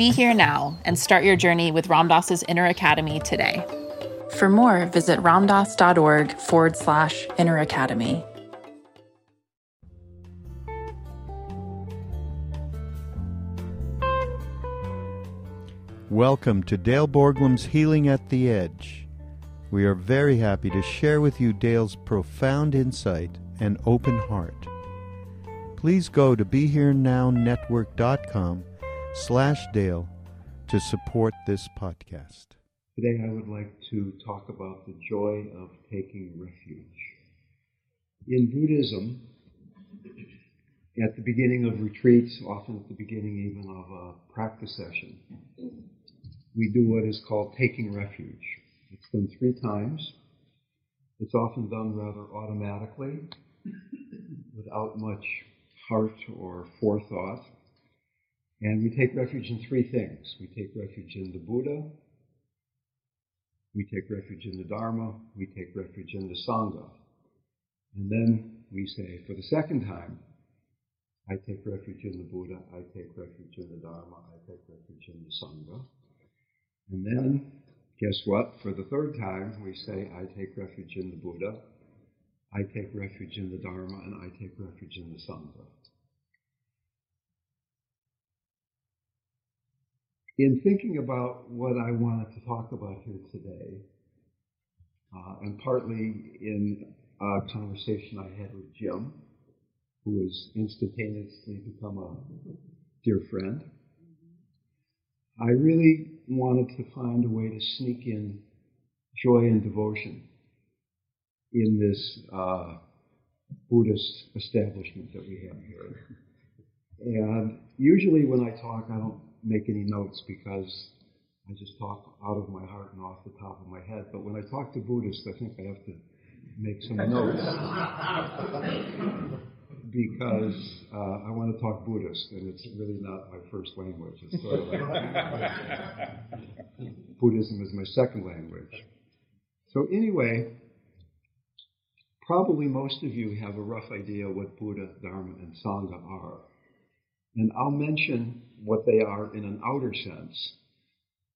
Be here now and start your journey with Ram Dass's Inner Academy today. For more, visit ramdass.org forward slash inner academy. Welcome to Dale Borglum's Healing at the Edge. We are very happy to share with you Dale's profound insight and open heart. Please go to BeHereNowNetwork.com slash Dale to support this podcast. Today I would like to talk about the joy of taking refuge. In Buddhism, at the beginning of retreats, often at the beginning even of a practice session, we do what is called taking refuge. It's done three times. It's often done rather automatically, without much heart or forethought. And we take refuge in three things. We take refuge in the Buddha, we take refuge in the Dharma, we take refuge in the Sangha. And then we say, for the second time, I take refuge in the Buddha, I take refuge in the Dharma, I take refuge in the Sangha. And then guess what? For the third time, we say, I take refuge in the Buddha, I take refuge in the Dharma, and I take refuge in the Sangha. In thinking about what I wanted to talk about here today, uh, and partly in a conversation I had with Jim, who has instantaneously become a dear friend, I really wanted to find a way to sneak in joy and devotion in this uh, Buddhist establishment that we have here. And usually when I talk, I don't make any notes because I just talk out of my heart and off the top of my head. But when I talk to Buddhists, I think I have to make some notes because uh, I want to talk Buddhist, and it's really not my first language. It's sort of like Buddhism is my second language. So anyway, probably most of you have a rough idea what Buddha, Dharma, and Sangha are. And I'll mention what they are in an outer sense.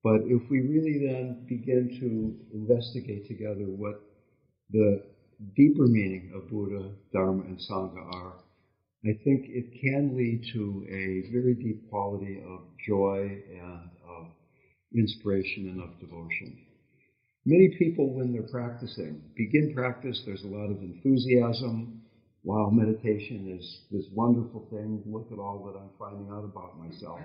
But if we really then begin to investigate together what the deeper meaning of Buddha, Dharma, and Sangha are, I think it can lead to a very deep quality of joy and of inspiration and of devotion. Many people, when they're practicing, begin practice, there's a lot of enthusiasm. Wow, meditation is this wonderful thing. Look at all that I'm finding out about myself.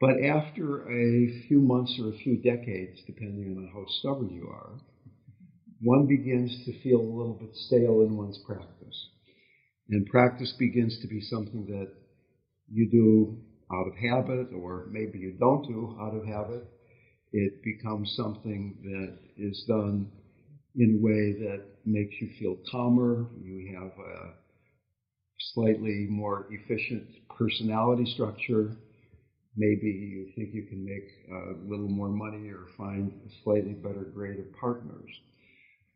But after a few months or a few decades, depending on how stubborn you are, one begins to feel a little bit stale in one's practice. And practice begins to be something that you do out of habit, or maybe you don't do out of habit. It becomes something that is done in a way that makes you feel calmer. You have a slightly more efficient personality structure. Maybe you think you can make a little more money or find a slightly better grade of partners.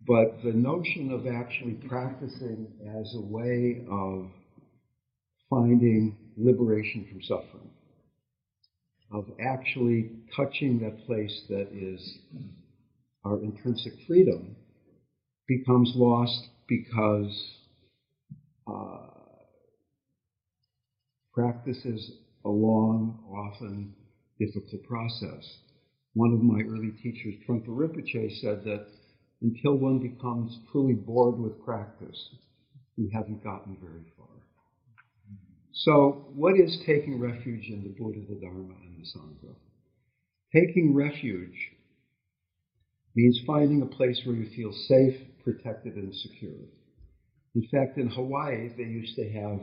But the notion of actually practicing as a way of finding liberation from suffering, of actually touching that place that is our intrinsic freedom, becomes lost because uh, practice is a long, often difficult process. One of my early teachers, Trungpa Rinpoche, said that until one becomes truly bored with practice, we haven't gotten very far. So, what is taking refuge in the Buddha, the Dharma, and the Sangha? Taking refuge means finding a place where you feel safe, protected, and secure. In fact, in Hawaii, they used to have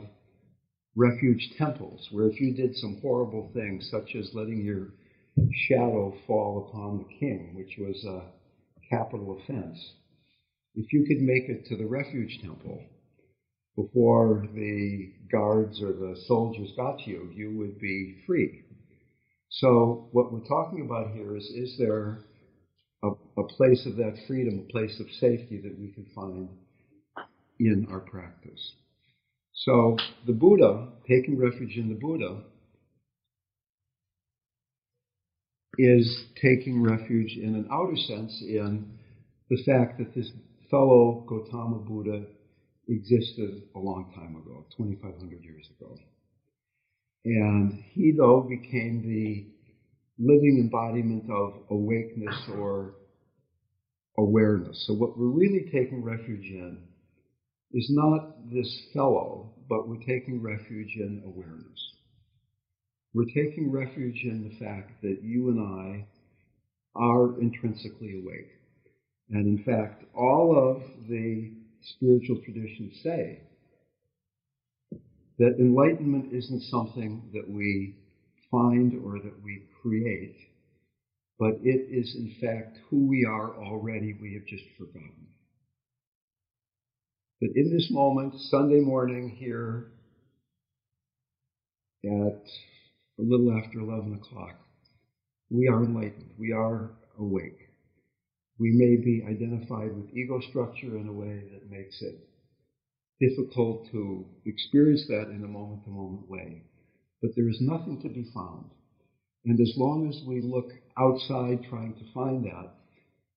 refuge temples where if you did some horrible things, such as letting your shadow fall upon the king, which was a capital offense, if you could make it to the refuge temple before the guards or the soldiers got to you, you would be free. So, what we're talking about here is is there a, place of that freedom, a place of safety that we can find in our practice? So, the Buddha, taking refuge in the Buddha, is taking refuge in an outer sense in the fact that this fellow Gautama Buddha existed a long time ago, 2,500 years ago. And he, though, became the living embodiment of awakeness or awareness. So, what we're really taking refuge in is not this fellow, but we're taking refuge in awareness. We're taking refuge in the fact that you and I are intrinsically awake. And in fact, all of the spiritual traditions say that enlightenment isn't something that we find or that we create, but it is in fact who we are already, we have just forgotten. But in this moment, Sunday morning here at a little after 11 o'clock, we are enlightened. We are awake. We may be identified with ego structure in a way that makes it difficult to experience that in a moment to moment way. But there is nothing to be found. And as long as we look outside trying to find that,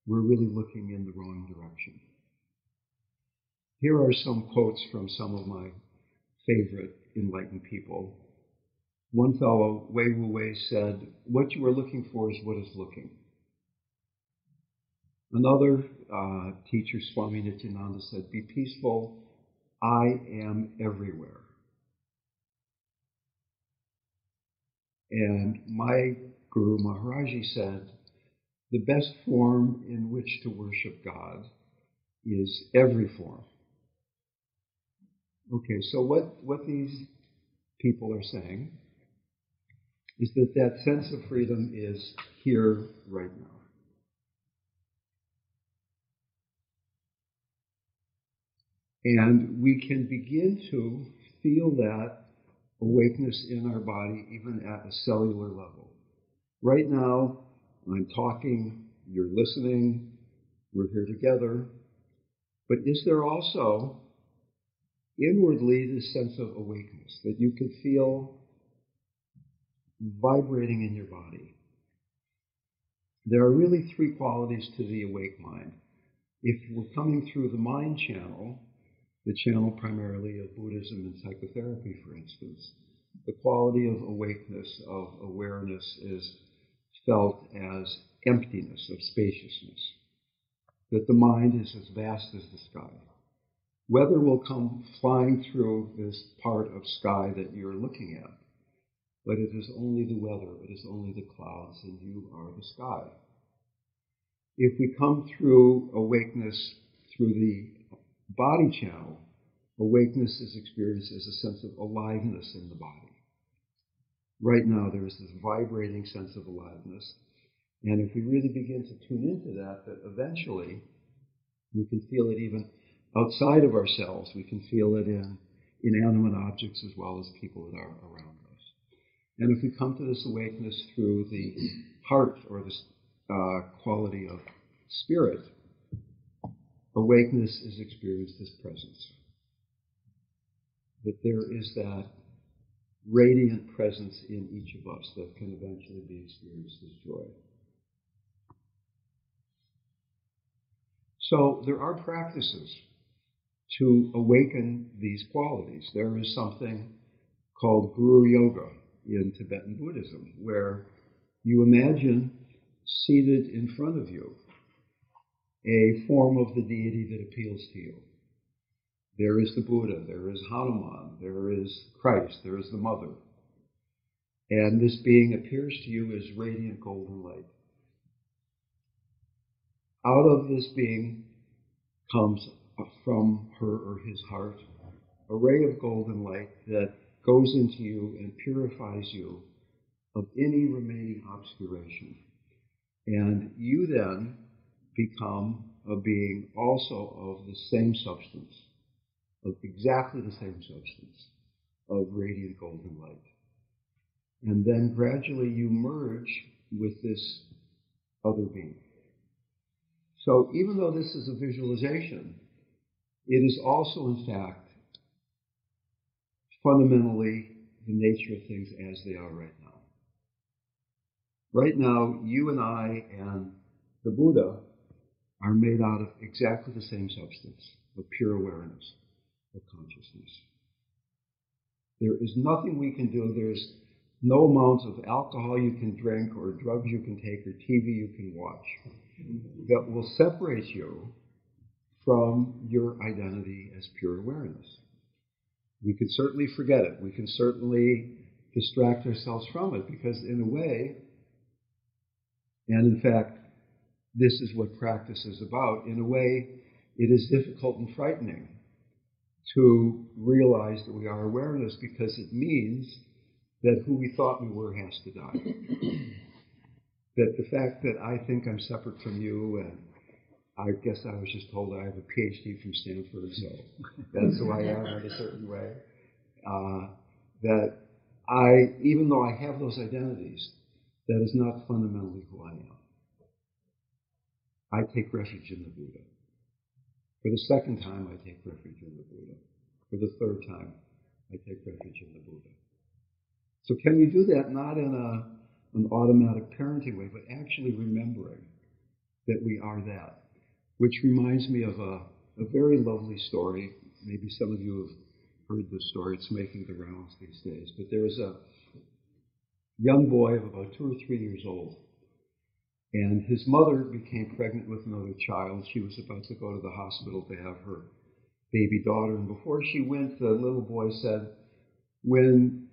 we're really looking in the wrong direction. Here are some quotes from some of my favorite enlightened people one fellow, Wei Wu Wei, said, What you are looking for is what is looking. Another uh, teacher, Swami Nityananda, said, Be peaceful. I am everywhere. And my Guru Maharaji said, The best form in which to worship God is every form. Okay, so what, what these people are saying is that that sense of freedom is here right now. And we can begin to feel that awakeness in our body even at a cellular level. Right now, I'm talking, you're listening, we're here together. But is there also inwardly this sense of awakeness that you can feel vibrating in your body. There are really three qualities to the awake mind. If we're coming through the mind channel, the channel primarily of Buddhism and psychotherapy, for instance, the quality of awakeness, of awareness, is felt as emptiness, of spaciousness. That the mind is as vast as the sky. Weather will come flying through this part of sky that you're looking at but it is only the weather, it is only the clouds, and you are the sky. If we come through awakeness through the body channel, awakeness is experienced as a sense of aliveness in the body. Right now, there is this vibrating sense of aliveness. And if we really begin to tune into that, that eventually we can feel it even outside of ourselves. We can feel it in inanimate objects as well as people that are around us. And if we come to this awakeness through the heart or this uh, quality of spirit, awakeness is experienced as presence. That there is that radiant presence in each of us that can eventually be experienced as joy. So there are practices to awaken these qualities. There is something called Guru Yoga in Tibetan Buddhism, where you imagine seated in front of you a form of the deity that appeals to you. There is the Buddha, there is Hanuman, there is Christ, there is the Mother. And this being appears to you as radiant golden light. Out of this being comes from her or his heart a ray of golden light that goes into you and purifies you of any remaining obscuration. And you then become a being also of the same substance, of exactly the same substance, of radiant golden light. And then gradually you merge with this other being. So even though this is a visualization, it is also, in fact, fundamentally the nature of things as they are right now. Right now, you and I and the Buddha are made out of exactly the same substance of pure awareness, of consciousness. There is nothing we can do. There's no amounts of alcohol you can drink or drugs you can take or TV you can watch that will separate you from your identity as pure awareness. We can certainly forget it. We can certainly distract ourselves from it because, in a way, and in fact, this is what practice is about, in a way, it is difficult and frightening to realize that we are awareness because it means that who we thought we were has to die. that the fact that I think I'm separate from you, and I guess I was just told I have a PhD from Stanford, so that's who I am in a certain way. Uh, that I, even though I have those identities, that is not fundamentally who I am. I take refuge in the Buddha. For the second time, I take refuge in the Buddha. For the third time, I take refuge in the Buddha. So can we do that not in a an automatic parenting way, but actually remembering that we are that. Which reminds me of a, a very lovely story. Maybe some of you have heard this story. It's making the rounds these days. But there was a young boy of about two or three years old. And his mother became pregnant with another child. She was about to go to the hospital to have her baby daughter. And before she went, the little boy said, When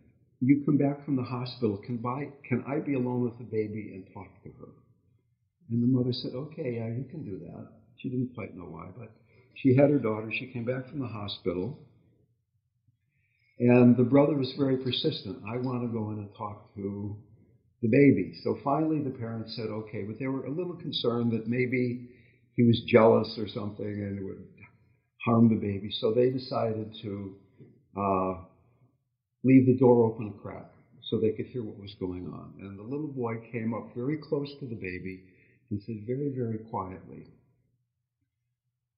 you come back from the hospital. Can, buy, can I be alone with the baby and talk to her? And the mother said, okay, yeah, you can do that. She didn't quite know why, but she had her daughter. She came back from the hospital. And the brother was very persistent. I want to go in and talk to the baby. So finally, the parents said, okay, but they were a little concerned that maybe he was jealous or something and it would harm the baby. So they decided to uh, leave the door open a crack so they could hear what was going on. And the little boy came up very close to the baby and said very, very quietly,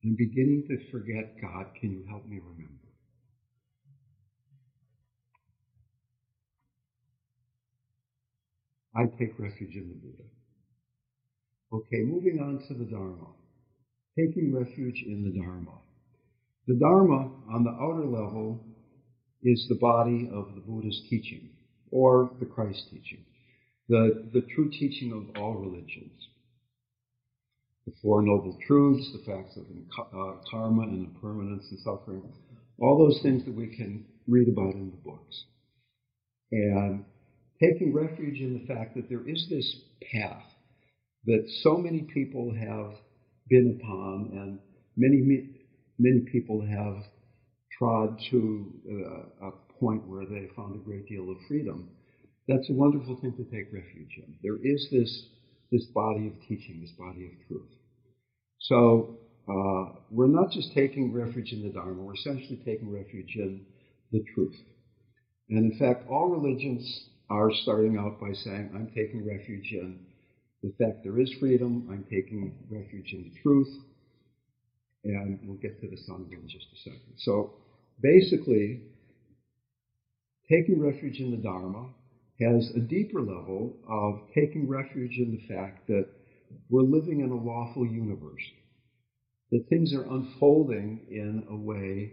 I'm beginning to forget God. Can you help me remember? I take refuge in the Buddha. Okay, moving on to the Dharma. Taking refuge in the Dharma. The Dharma, on the outer level, is the body of the Buddha's teaching or the Christ teaching, the, the true teaching of all religions. The Four Noble Truths, the facts of uh, karma and impermanence and suffering, all those things that we can read about in the books. And taking refuge in the fact that there is this path that so many people have been upon and many, many people have trod to uh, a point where they found a great deal of freedom. That's a wonderful thing to take refuge in. There is this, this body of teaching, this body of truth. So uh, we're not just taking refuge in the Dharma, we're essentially taking refuge in the truth. And in fact, all religions are starting out by saying, I'm taking refuge in the fact there is freedom, I'm taking refuge in the truth, and we'll get to the Sangha in just a second. So basically, taking refuge in the Dharma has a deeper level of taking refuge in the fact that we're living in a lawful universe, that things are unfolding in a way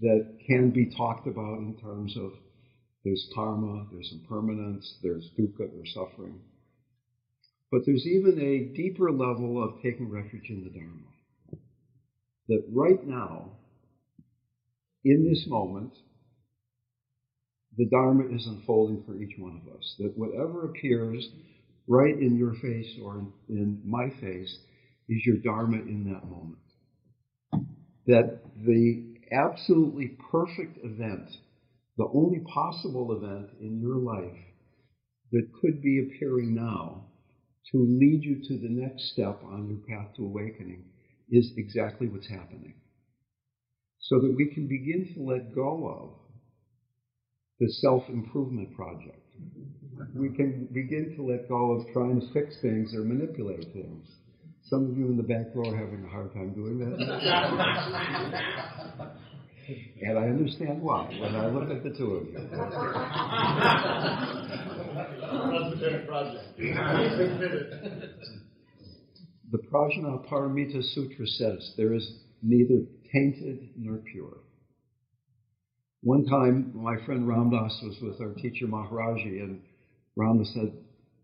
that can be talked about in terms of there's karma, there's impermanence, there's dukkha, there's suffering. But there's even a deeper level of taking refuge in the Dharma. That right now, in this moment, the Dharma is unfolding for each one of us. That whatever appears right in your face or in, in my face is your Dharma in that moment. That the absolutely perfect event, the only possible event in your life that could be appearing now to lead you to the next step on your path to awakening is exactly what's happening. So that we can begin to let go of the self improvement project. We can begin to let go of trying to fix things or manipulate things. Some of you in the back row are having a hard time doing that. and I understand why when I look at the two of you. the Prajnaparamita Sutra says there is neither tainted nor pure. One time, my friend Ramdas was with our teacher Maharaji, and Ramdas said,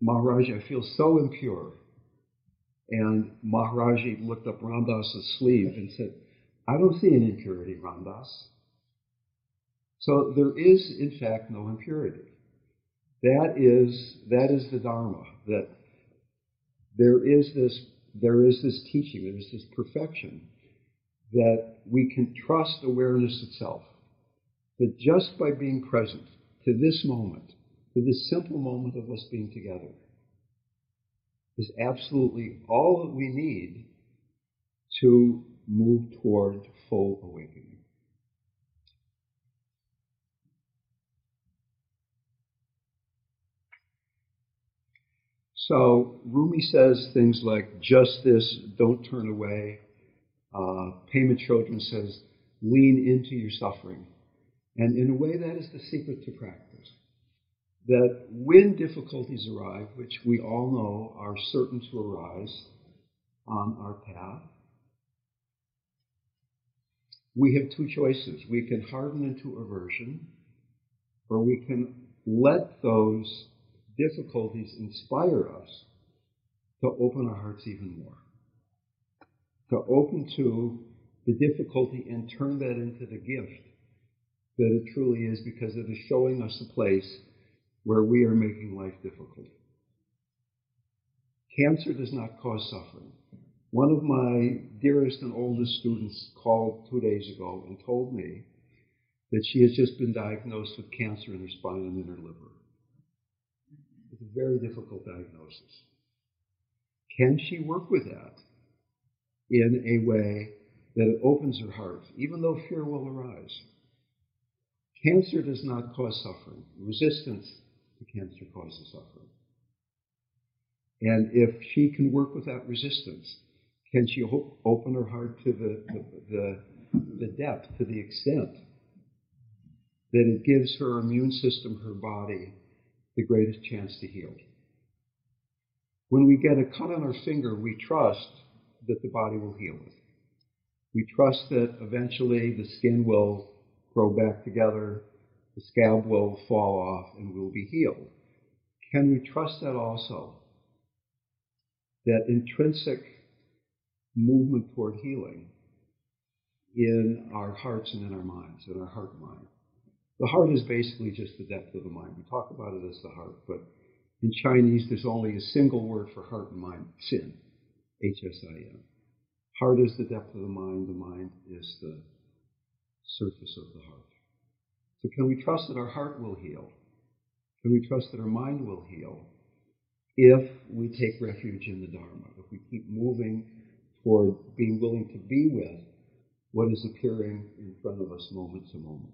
Maharaji, I feel so impure. And Maharaji looked up Ramdas's sleeve and said, I don't see any impurity, Ramdas. So there is, in fact, no impurity. That is, that is the Dharma, that there is this, there is this teaching, there is this perfection, that we can trust awareness itself. That just by being present to this moment, to this simple moment of us being together, is absolutely all that we need to move toward full awakening. So Rumi says things like justice, don't turn away. Uh, Pema Chodron says lean into your suffering. And in a way, that is the secret to practice that when difficulties arrive, which we all know are certain to arise on our path, we have two choices. We can harden into aversion, or we can let those difficulties inspire us to open our hearts even more, to open to the difficulty and turn that into the gift that it truly is because it is showing us a place where we are making life difficult. Cancer does not cause suffering. One of my dearest and oldest students called two days ago and told me that she has just been diagnosed with cancer in her spine and in her liver. It's a very difficult diagnosis. Can she work with that in a way that it opens her heart, even though fear will arise? Cancer does not cause suffering. Resistance to cancer causes suffering. And if she can work with that resistance, can she open her heart to the, the, the, the depth, to the extent that it gives her immune system, her body, the greatest chance to heal? When we get a cut on our finger, we trust that the body will heal it. We trust that eventually the skin will grow back together, the scab will fall off and we'll be healed. Can we trust that also? That intrinsic movement toward healing in our hearts and in our minds, in our heart mind. The heart is basically just the depth of the mind. We talk about it as the heart, but In Chinese, there's only a single word for heart and mind, sin, H-S-I-N. Heart is the depth of the mind, the mind is the surface of the heart. So can we trust that our heart will heal? Can we trust that our mind will heal if we take refuge in the Dharma, if we keep moving toward being willing to be with what is appearing in front of us moment to moment?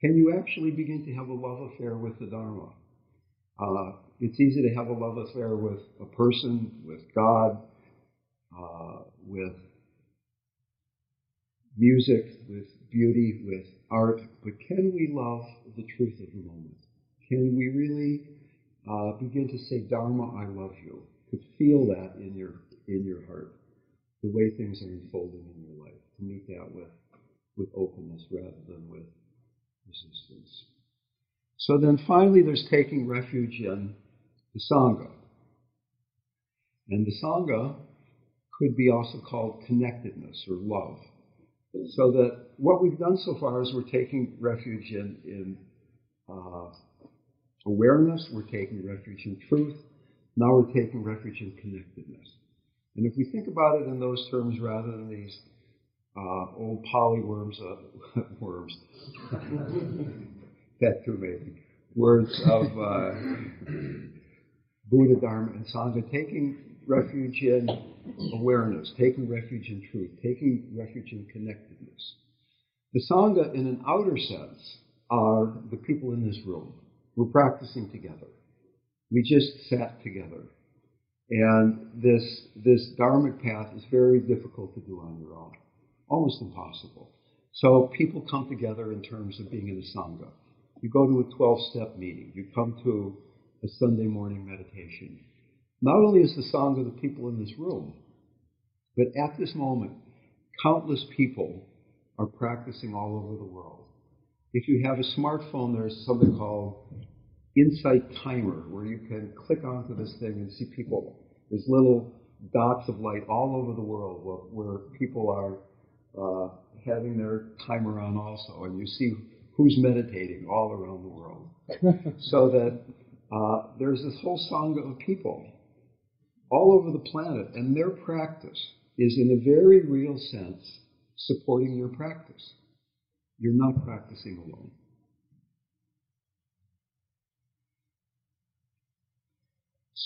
Can you actually begin to have a love affair with the Dharma? Uh, it's easy to have a love affair with a person, with God, uh, with music, with beauty, with art, but can we love the truth of the moment? Can we really uh, begin to say, Dharma, I love you? To feel that in your in your heart, the way things are unfolding in your life, to meet that with with openness rather than with resistance. So then finally, there's taking refuge in the Sangha. And the Sangha could be also called connectedness or love. So that what we've done so far is we're taking refuge in, in uh, awareness, we're taking refuge in truth, now we're taking refuge in connectedness. And if we think about it in those terms rather than these uh, old polyworms, uh, worms, that too maybe, words of uh, Buddha, Dharma, and Sangha, taking refuge in awareness, taking refuge in truth, taking refuge in connectedness. The Sangha, in an outer sense, are the people in this room. We're practicing together. We just sat together. And this, this Dharmic path is very difficult to do on your own almost impossible. So people come together in terms of being in a Sangha. You go to a 12 step meeting, you come to a Sunday morning meditation. Not only is the Sangha the people in this room, but at this moment, countless people are practicing all over the world. If you have a smartphone, there's something called Insight Timer, where you can click onto this thing and see people. There's little dots of light all over the world where, where people are uh, having their timer on also, and you see who's meditating all around the world. so that uh, there's this whole sangha of people all over the planet, and their practice is, in a very real sense, supporting your practice. You're not practicing alone.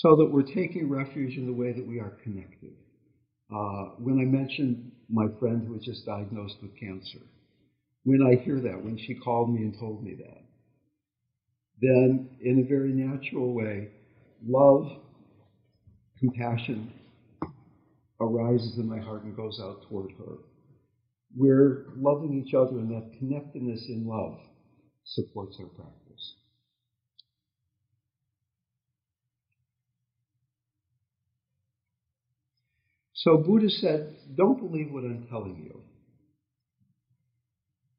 So that we're taking refuge in the way that we are connected. Uh, when I mentioned my friend who was just diagnosed with cancer, when I hear that, when she called me and told me that, then in a very natural way, love, compassion arises in my heart and goes out toward her. We're loving each other, and that connectedness in love supports our practice. So Buddha said, don't believe what I'm telling you.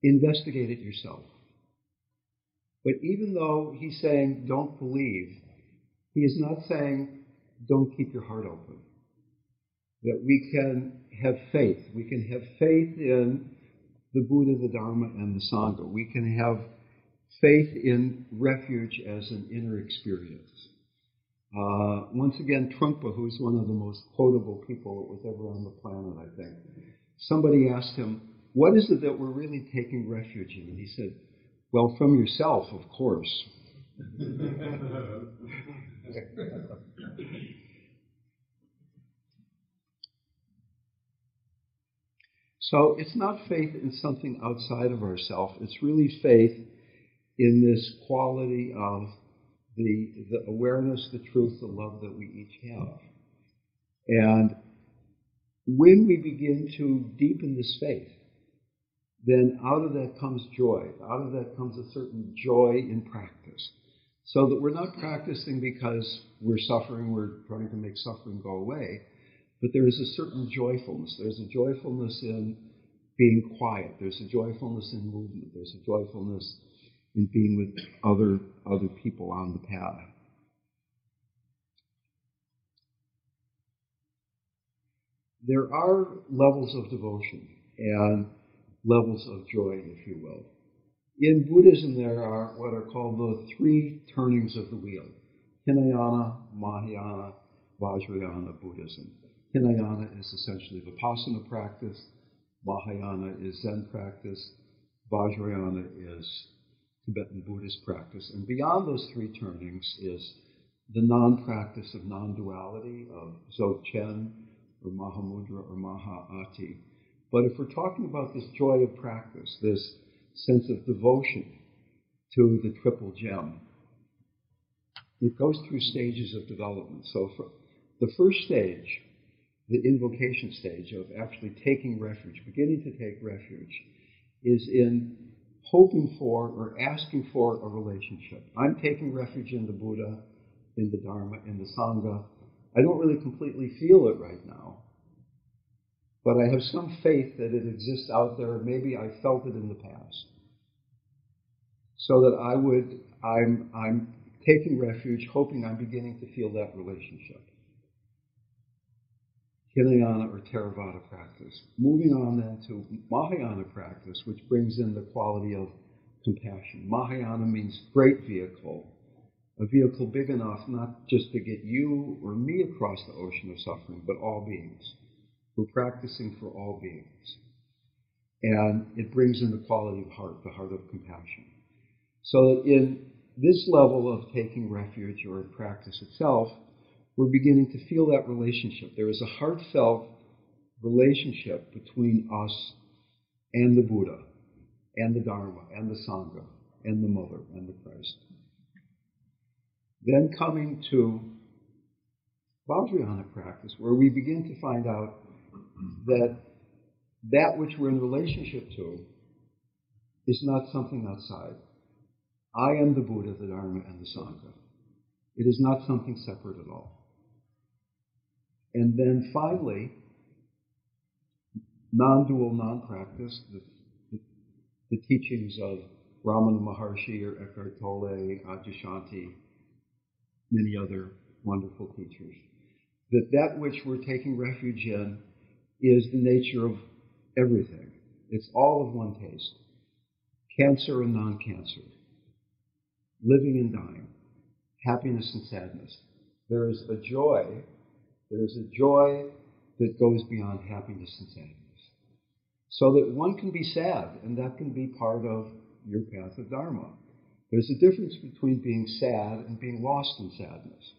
Investigate it yourself. But even though he's saying don't believe, he is not saying don't keep your heart open. That we can have faith. We can have faith in the Buddha, the Dharma, and the Sangha. We can have faith in refuge as an inner experience. Uh, once again, Trungpa, who's one of the most quotable people that was ever on the planet, I think, somebody asked him, What is it that we're really taking refuge in? And he said, Well, from yourself, of course. so it's not faith in something outside of ourselves, it's really faith in this quality of the, the awareness, the truth, the love that we each have. And when we begin to deepen this faith, then out of that comes joy. Out of that comes a certain joy in practice. So that we're not practicing because we're suffering, we're trying to make suffering go away, but there is a certain joyfulness. There's a joyfulness in being quiet. There's a joyfulness in movement. There's a joyfulness in being with other, other people on the path. There are levels of devotion and levels of joy, if you will. In Buddhism, there are what are called the three turnings of the wheel Hinayana, Mahayana, Vajrayana Buddhism. Hinayana is essentially Vipassana practice, Mahayana is Zen practice, Vajrayana is Tibetan Buddhist practice. And beyond those three turnings is the non practice of non duality, of Dzogchen, or Mahamudra, or Mahaati. But if we're talking about this joy of practice, this sense of devotion to the triple gem, it goes through stages of development. So, the first stage, the invocation stage of actually taking refuge, beginning to take refuge, is in hoping for or asking for a relationship. I'm taking refuge in the Buddha, in the Dharma, in the Sangha. I don't really completely feel it right now, but I have some faith that it exists out there. Maybe I felt it in the past. So that I would, I'm, I'm taking refuge, hoping I'm beginning to feel that relationship. Hinayana or Theravada practice. Moving on then to Mahayana practice, which brings in the quality of compassion. Mahayana means great vehicle, a vehicle big enough not just to get you or me across the ocean of suffering, but all beings. We're practicing for all beings. And it brings in the quality of heart, the heart of compassion. So in this level of taking refuge or practice itself, we're beginning to feel that relationship. There is a heartfelt relationship between us and the Buddha, and the Dharma, and the Sangha, and the Mother, and the Christ. Then coming to Vajrayana practice, where we begin to find out that that which we're in relationship to is not something outside. I am the Buddha, the Dharma, and the Sangha. It is not something separate at all. And then finally, non dual non practice, the, the, the, teachings of Ramana Maharshi or Eckhart Tolle, Adyashanti, many other wonderful teachers. That that which we're taking refuge in is the nature of everything. It's all of one taste cancer and non cancer, living and dying, happiness and sadness. There is a joy there is a joy that goes beyond happiness and sadness. So that one can be sad, and that can be part of your path of Dharma. There's a difference between being sad and being lost in sadness.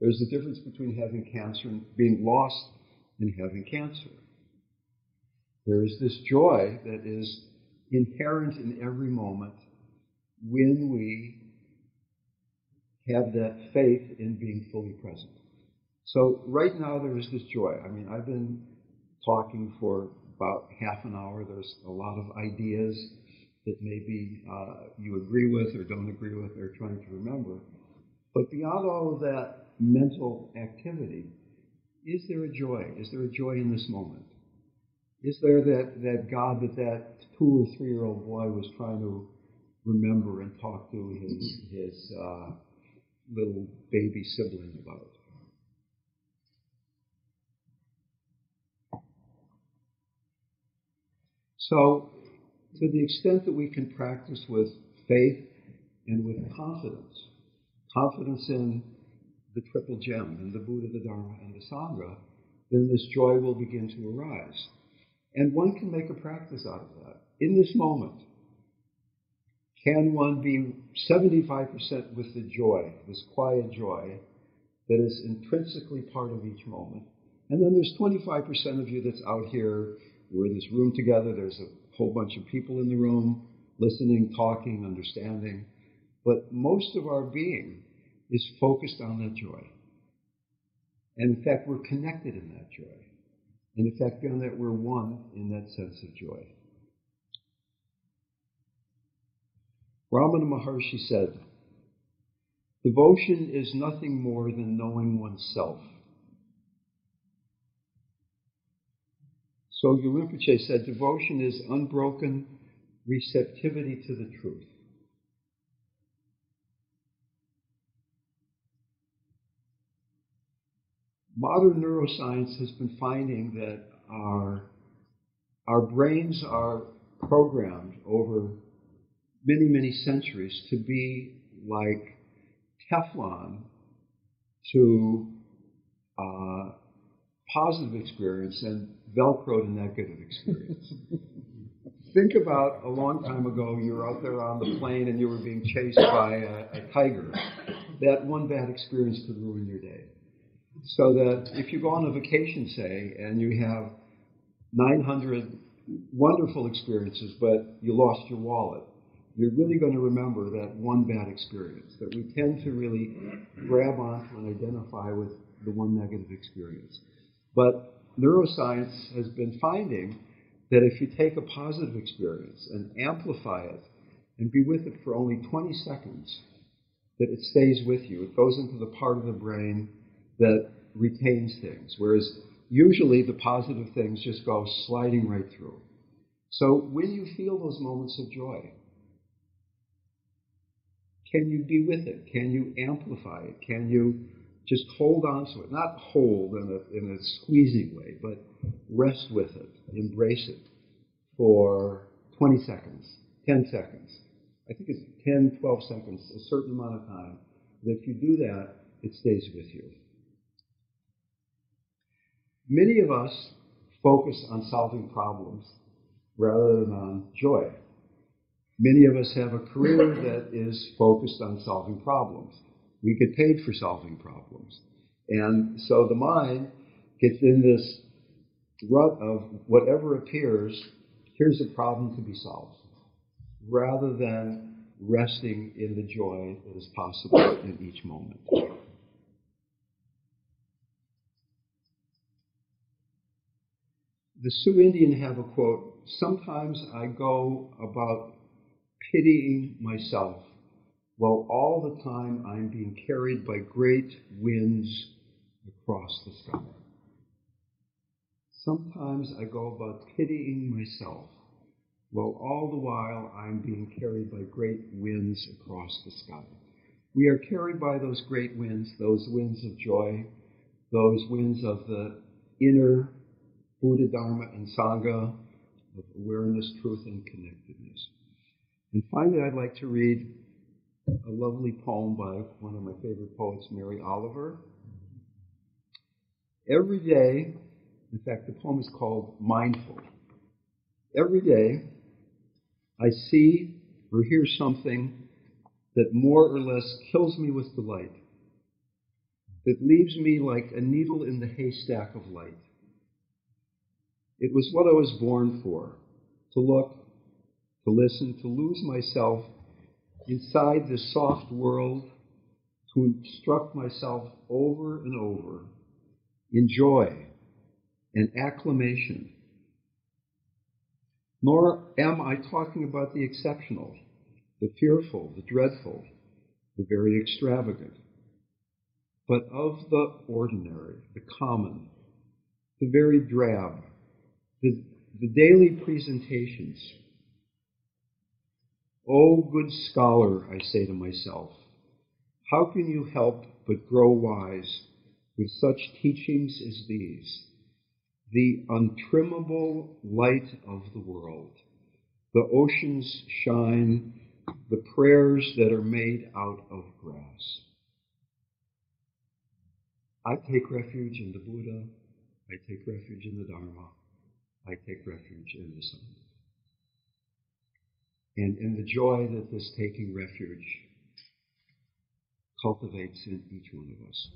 There's a difference between having cancer and being lost in having cancer. There is this joy that is inherent in every moment when we have that faith in being fully present. So right now there is this joy. I mean, I've been talking for about half an hour. There's a lot of ideas that maybe uh, you agree with or don't agree with or trying to remember. But beyond all of that mental activity, is there a joy? Is there a joy in this moment? Is there that, that God that that two or three year old boy was trying to remember and talk to his, his uh, little baby sibling about? So, to the extent that we can practice with faith and with confidence, confidence in the triple gem, in the Buddha, the Dharma, and the Sangha, then this joy will begin to arise. And one can make a practice out of that. In this moment, can one be 75% with the joy, this quiet joy that is intrinsically part of each moment? And then there's 25% of you that's out here we're in this room together. There's a whole bunch of people in the room, listening, talking, understanding. But most of our being is focused on that joy. And in fact, we're connected in that joy. And in fact, beyond that, we're one in that sense of joy. Ramana Maharshi said, Devotion is nothing more than knowing oneself. So Rinpoche said devotion is unbroken receptivity to the truth. Modern neuroscience has been finding that our, our brains are programmed over many, many centuries to be like Teflon to positive experience and Velcro to negative experience. Think about a long time ago, you were out there on the plain and you were being chased by a, a tiger. That one bad experience could ruin your day. So that if you go on a vacation, say, and you have 900 wonderful experiences, but you lost your wallet, you're really going to remember that one bad experience. That we tend to really grab onto and identify with the one negative experience. But neuroscience has been finding that if you take a positive experience and amplify it and be with it for only 20 seconds, that it stays with you. It goes into the part of the brain that retains things, whereas usually the positive things just go sliding right through. So when you feel those moments of joy, can you be with it? Can you amplify it? Can you just hold on to it? Not hold in a, in a squeezing way, but rest with it, embrace it for 20 seconds, 10 seconds. I think it's 10, 12 seconds, a certain amount of time. That if you do that, it stays with you. Many of us focus on solving problems rather than on joy. Many of us have a career that is focused on solving problems. We get paid for solving problems. And so the mind gets in this rut of whatever appears, here's a problem to be solved, rather than resting in the joy that is possible in each moment. The Sioux Indian have a quote Sometimes I go about pitying myself, while all the time I'm being carried by great winds across the sky. Sometimes I go about pitying myself, while all the while I'm being carried by great winds across the sky. We are carried by those great winds, those winds of joy, those winds of the inner Buddha, Dharma, and Sangha, of awareness, truth, and connectedness. And finally, I'd like to read a lovely poem by one of my favorite poets, Mary Oliver. Every day, in fact, the poem is called Mindful. Every day, I see or hear something that more or less kills me with delight, that leaves me like a needle in the haystack of light. It was what I was born for to look, to listen, to lose myself inside this soft world, to instruct myself over and over in joy and acclamation. Nor am I talking about the exceptional, the fearful, the dreadful, the very extravagant, but of the ordinary, the common, the very drab, the, the daily presentations O good scholar, I say to myself, how can you help but grow wise with such teachings as these? The untrimmable light of the world, the oceans shine, the prayers that are made out of grass. I take refuge in the Buddha, I take refuge in the Dharma, I take refuge in the Sangha and the joy that this taking refuge cultivates in each one of us.